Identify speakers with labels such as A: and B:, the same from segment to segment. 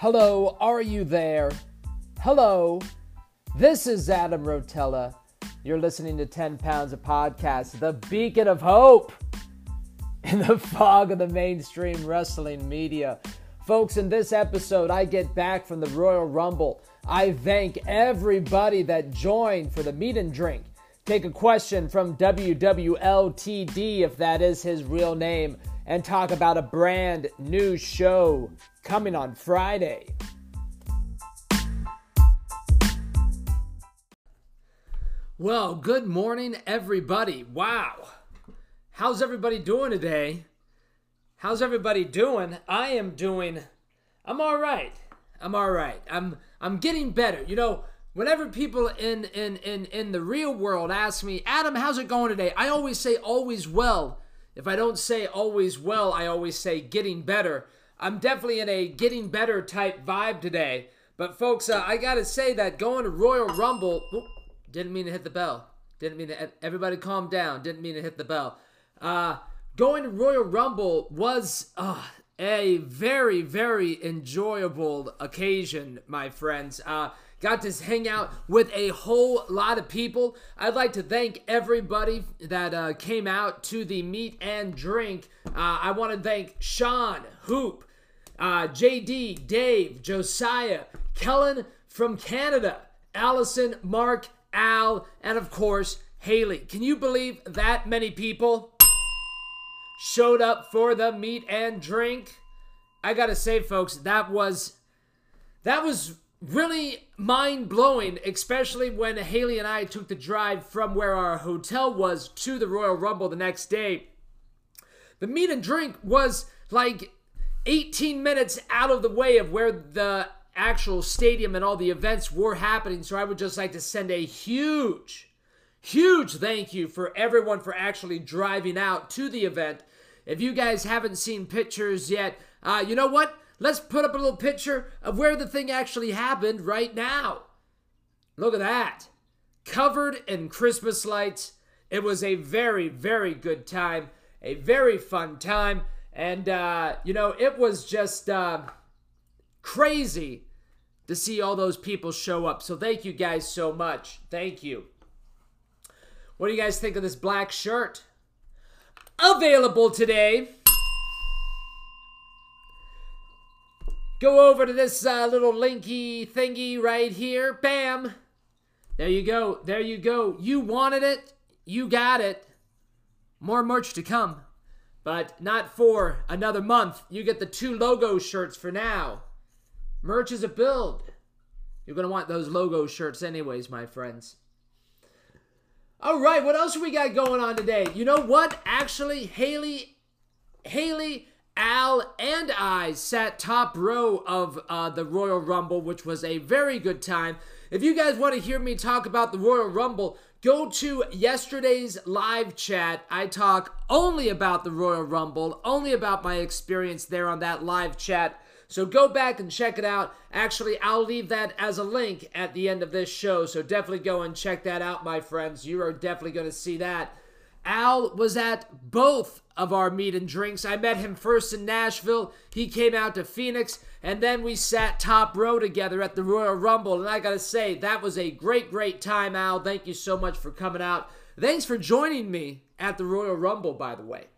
A: Hello, are you there? Hello, this is Adam Rotella. You're listening to 10 Pounds of Podcast, the beacon of hope in the fog of the mainstream wrestling media. Folks, in this episode, I get back from the Royal Rumble. I thank everybody that joined for the meet and drink. Take a question from WWLTD, if that is his real name, and talk about a brand new show coming on Friday. Well, good morning, everybody. Wow. How's everybody doing today? How's everybody doing? I am doing I'm all right. I'm all right. I'm I'm getting better. You know, whenever people in in in in the real world ask me, "Adam, how's it going today?" I always say always well. If I don't say always well, I always say getting better. I'm definitely in a getting better type vibe today. But folks, uh, I gotta say that going to Royal Rumble didn't mean to hit the bell. Didn't mean to. Everybody, calm down. Didn't mean to hit the bell. Uh, going to Royal Rumble was uh, a very, very enjoyable occasion, my friends. Uh, got to hang out with a whole lot of people. I'd like to thank everybody that uh, came out to the meet and drink. Uh, I want to thank Sean, Hoop, uh, JD, Dave, Josiah, Kellen from Canada, Allison, Mark, Al, and of course, Haley. Can you believe that many people showed up for the meet and drink? I gotta say, folks, that was that was really mind blowing, especially when Haley and I took the drive from where our hotel was to the Royal Rumble the next day. The meet and drink was like 18 minutes out of the way of where the actual stadium and all the events were happening. So I would just like to send a huge, huge thank you for everyone for actually driving out to the event. If you guys haven't seen pictures yet, uh, you know what? Let's put up a little picture of where the thing actually happened right now. Look at that. Covered in Christmas lights. It was a very, very good time, a very fun time. And, uh, you know, it was just uh, crazy to see all those people show up. So thank you guys so much. Thank you. What do you guys think of this black shirt? Available today. Go over to this uh, little linky thingy right here. Bam. There you go. There you go. You wanted it. You got it. More merch to come but not for another month. You get the two logo shirts for now. Merch is a build. You're going to want those logo shirts, anyways, my friends. All right, what else we got going on today? You know what? Actually, Haley, Haley, Al, and I sat top row of uh, the Royal Rumble, which was a very good time. If you guys want to hear me talk about the Royal Rumble, Go to yesterday's live chat. I talk only about the Royal Rumble, only about my experience there on that live chat. So go back and check it out. Actually, I'll leave that as a link at the end of this show. So definitely go and check that out, my friends. You are definitely going to see that. Al was at both of our meet and drinks. I met him first in Nashville. He came out to Phoenix, and then we sat top row together at the Royal Rumble. And I gotta say, that was a great, great time, Al. Thank you so much for coming out. Thanks for joining me at the Royal Rumble, by the way.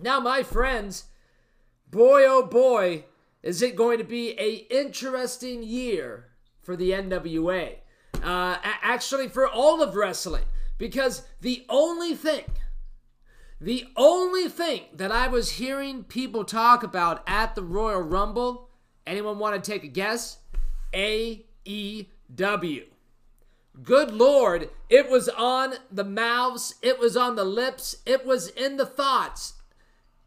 A: Now, my friends, boy oh boy, is it going to be a interesting year for the NWA. Uh, actually, for all of wrestling. Because the only thing, the only thing that I was hearing people talk about at the Royal Rumble, anyone want to take a guess? AEW. Good Lord, it was on the mouths, it was on the lips, it was in the thoughts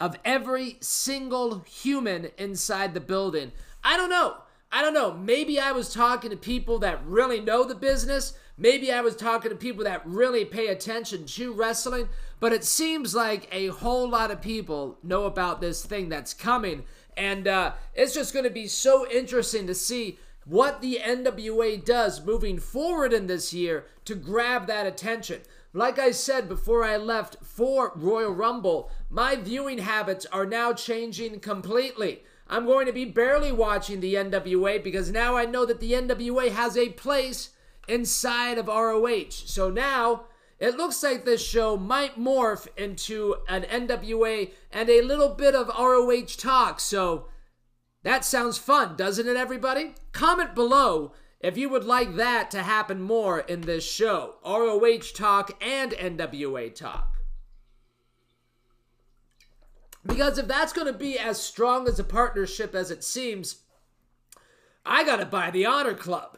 A: of every single human inside the building. I don't know. I don't know. Maybe I was talking to people that really know the business. Maybe I was talking to people that really pay attention to wrestling, but it seems like a whole lot of people know about this thing that's coming. And uh, it's just going to be so interesting to see what the NWA does moving forward in this year to grab that attention. Like I said before I left for Royal Rumble, my viewing habits are now changing completely. I'm going to be barely watching the NWA because now I know that the NWA has a place inside of ROH. So now it looks like this show might morph into an NWA and a little bit of ROH talk. So that sounds fun, doesn't it, everybody? Comment below if you would like that to happen more in this show ROH talk and NWA talk. Because if that's going to be as strong as a partnership as it seems, I got to buy the Honor Club.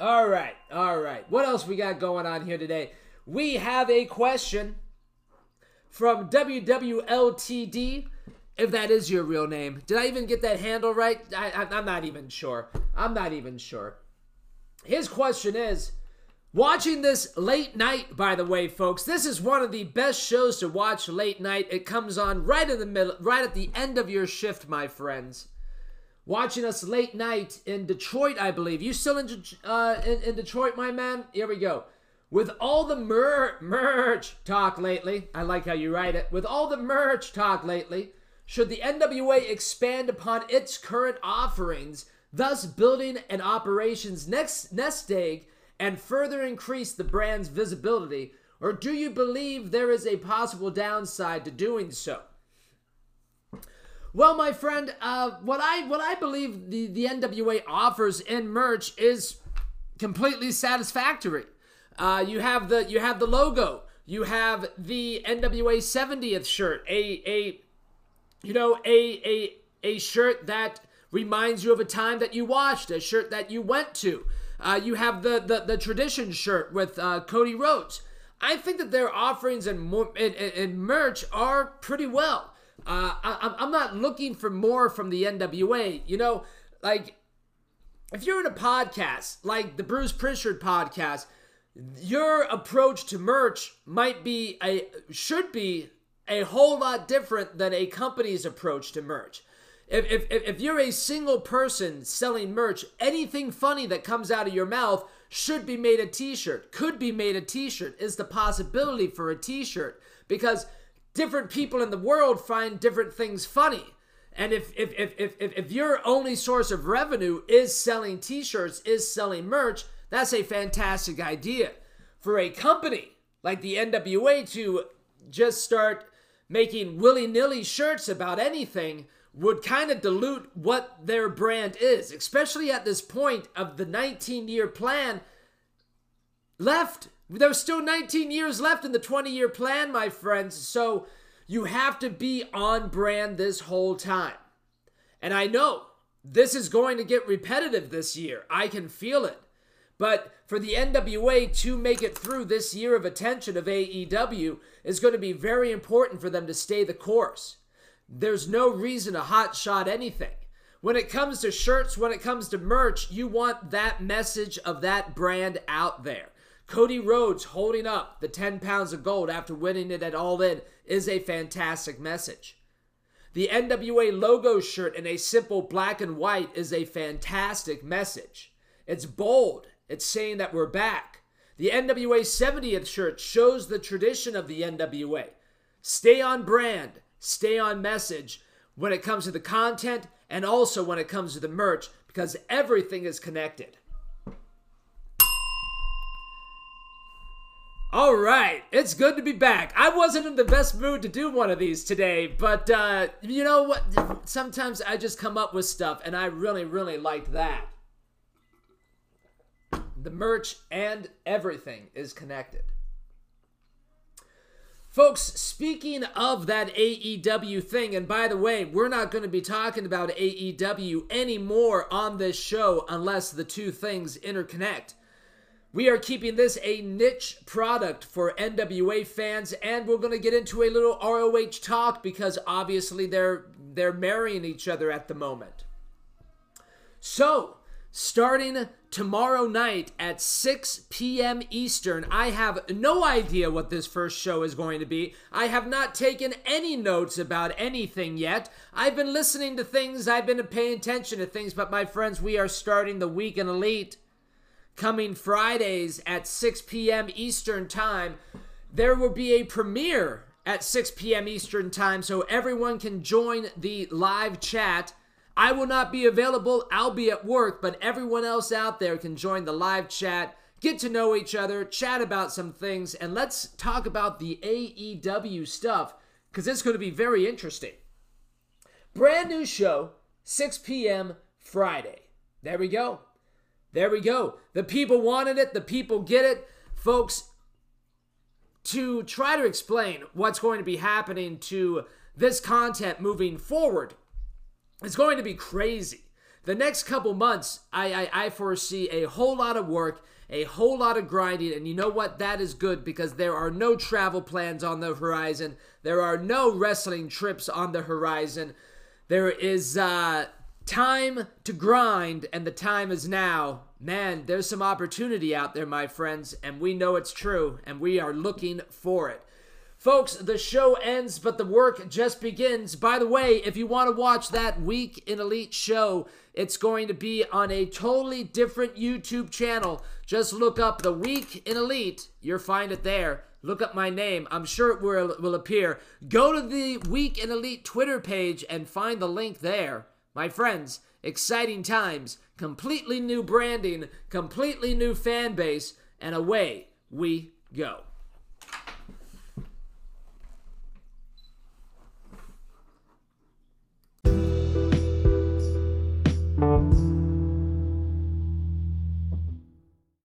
A: All right, all right. What else we got going on here today? We have a question from WWLTD, if that is your real name. Did I even get that handle right? I, am not even sure. I'm not even sure. His question is Watching this late night, by the way, folks, this is one of the best shows to watch late night. It comes on right in the middle, right at the end of your shift, my friends. Watching us late night in Detroit, I believe. You still in, uh, in, in Detroit, my man? Here we go. With all the mer- merch talk lately, I like how you write it. With all the merch talk lately, should the NWA expand upon its current offerings, thus building an operations next nest egg? And further increase the brand's visibility, or do you believe there is a possible downside to doing so? Well, my friend, uh, what I what I believe the, the NWA offers in merch is completely satisfactory. Uh, you have the you have the logo, you have the NWA 70th shirt, a a you know a a a shirt that reminds you of a time that you watched, a shirt that you went to. Uh, you have the, the, the tradition shirt with uh, Cody Rhodes. I think that their offerings and, and, and merch are pretty well. Uh, I, I'm not looking for more from the NWA. You know, like if you're in a podcast like the Bruce Prichard podcast, your approach to merch might be a should be a whole lot different than a company's approach to merch. If, if, if you're a single person selling merch, anything funny that comes out of your mouth should be made a t-shirt, could be made a t-shirt, is the possibility for a t-shirt. Because different people in the world find different things funny. And if if, if, if, if, your only source of revenue is selling t-shirts, is selling merch, that's a fantastic idea. For a company like the NWA to just start making willy-nilly shirts about anything would kind of dilute what their brand is, especially at this point of the 19 year plan left. There's still 19 years left in the 20 year plan, my friends. So you have to be on brand this whole time. And I know this is going to get repetitive this year. I can feel it. But for the NWA to make it through this year of attention of AEW is going to be very important for them to stay the course. There's no reason to hot shot anything. When it comes to shirts, when it comes to merch, you want that message of that brand out there. Cody Rhodes holding up the 10 pounds of gold after winning it at All In is a fantastic message. The NWA logo shirt in a simple black and white is a fantastic message. It's bold, it's saying that we're back. The NWA 70th shirt shows the tradition of the NWA. Stay on brand, stay on message when it comes to the content and also when it comes to the merch because everything is connected. All right, it's good to be back. I wasn't in the best mood to do one of these today, but uh, you know what? Sometimes I just come up with stuff, and I really, really like that. The merch and everything is connected. Folks, speaking of that AEW thing, and by the way, we're not going to be talking about AEW anymore on this show unless the two things interconnect. We are keeping this a niche product for NWA fans, and we're going to get into a little ROH talk because obviously they're they're marrying each other at the moment. So, starting tomorrow night at 6 p.m. Eastern. I have no idea what this first show is going to be. I have not taken any notes about anything yet. I've been listening to things, I've been paying attention to things, but my friends, we are starting the Week in Elite coming Fridays at 6 p.m. Eastern Time. There will be a premiere at 6 p.m. Eastern Time so everyone can join the live chat. I will not be available, I'll be at work, but everyone else out there can join the live chat, get to know each other, chat about some things, and let's talk about the AEW stuff because it's going to be very interesting. Brand new show, 6 p.m. Friday. There we go. There we go. The people wanted it, the people get it. Folks, to try to explain what's going to be happening to this content moving forward, it's going to be crazy. The next couple months, I, I, I foresee a whole lot of work, a whole lot of grinding, and you know what? That is good because there are no travel plans on the horizon. There are no wrestling trips on the horizon. There is uh, time to grind, and the time is now. Man, there's some opportunity out there, my friends, and we know it's true, and we are looking for it. Folks, the show ends, but the work just begins. By the way, if you want to watch that Week in Elite show, it's going to be on a totally different YouTube channel. Just look up the Week in Elite. You'll find it there. Look up my name. I'm sure it will, will appear. Go to the Week in Elite Twitter page and find the link there. My friends, exciting times, completely new branding, completely new fan base, and away we go.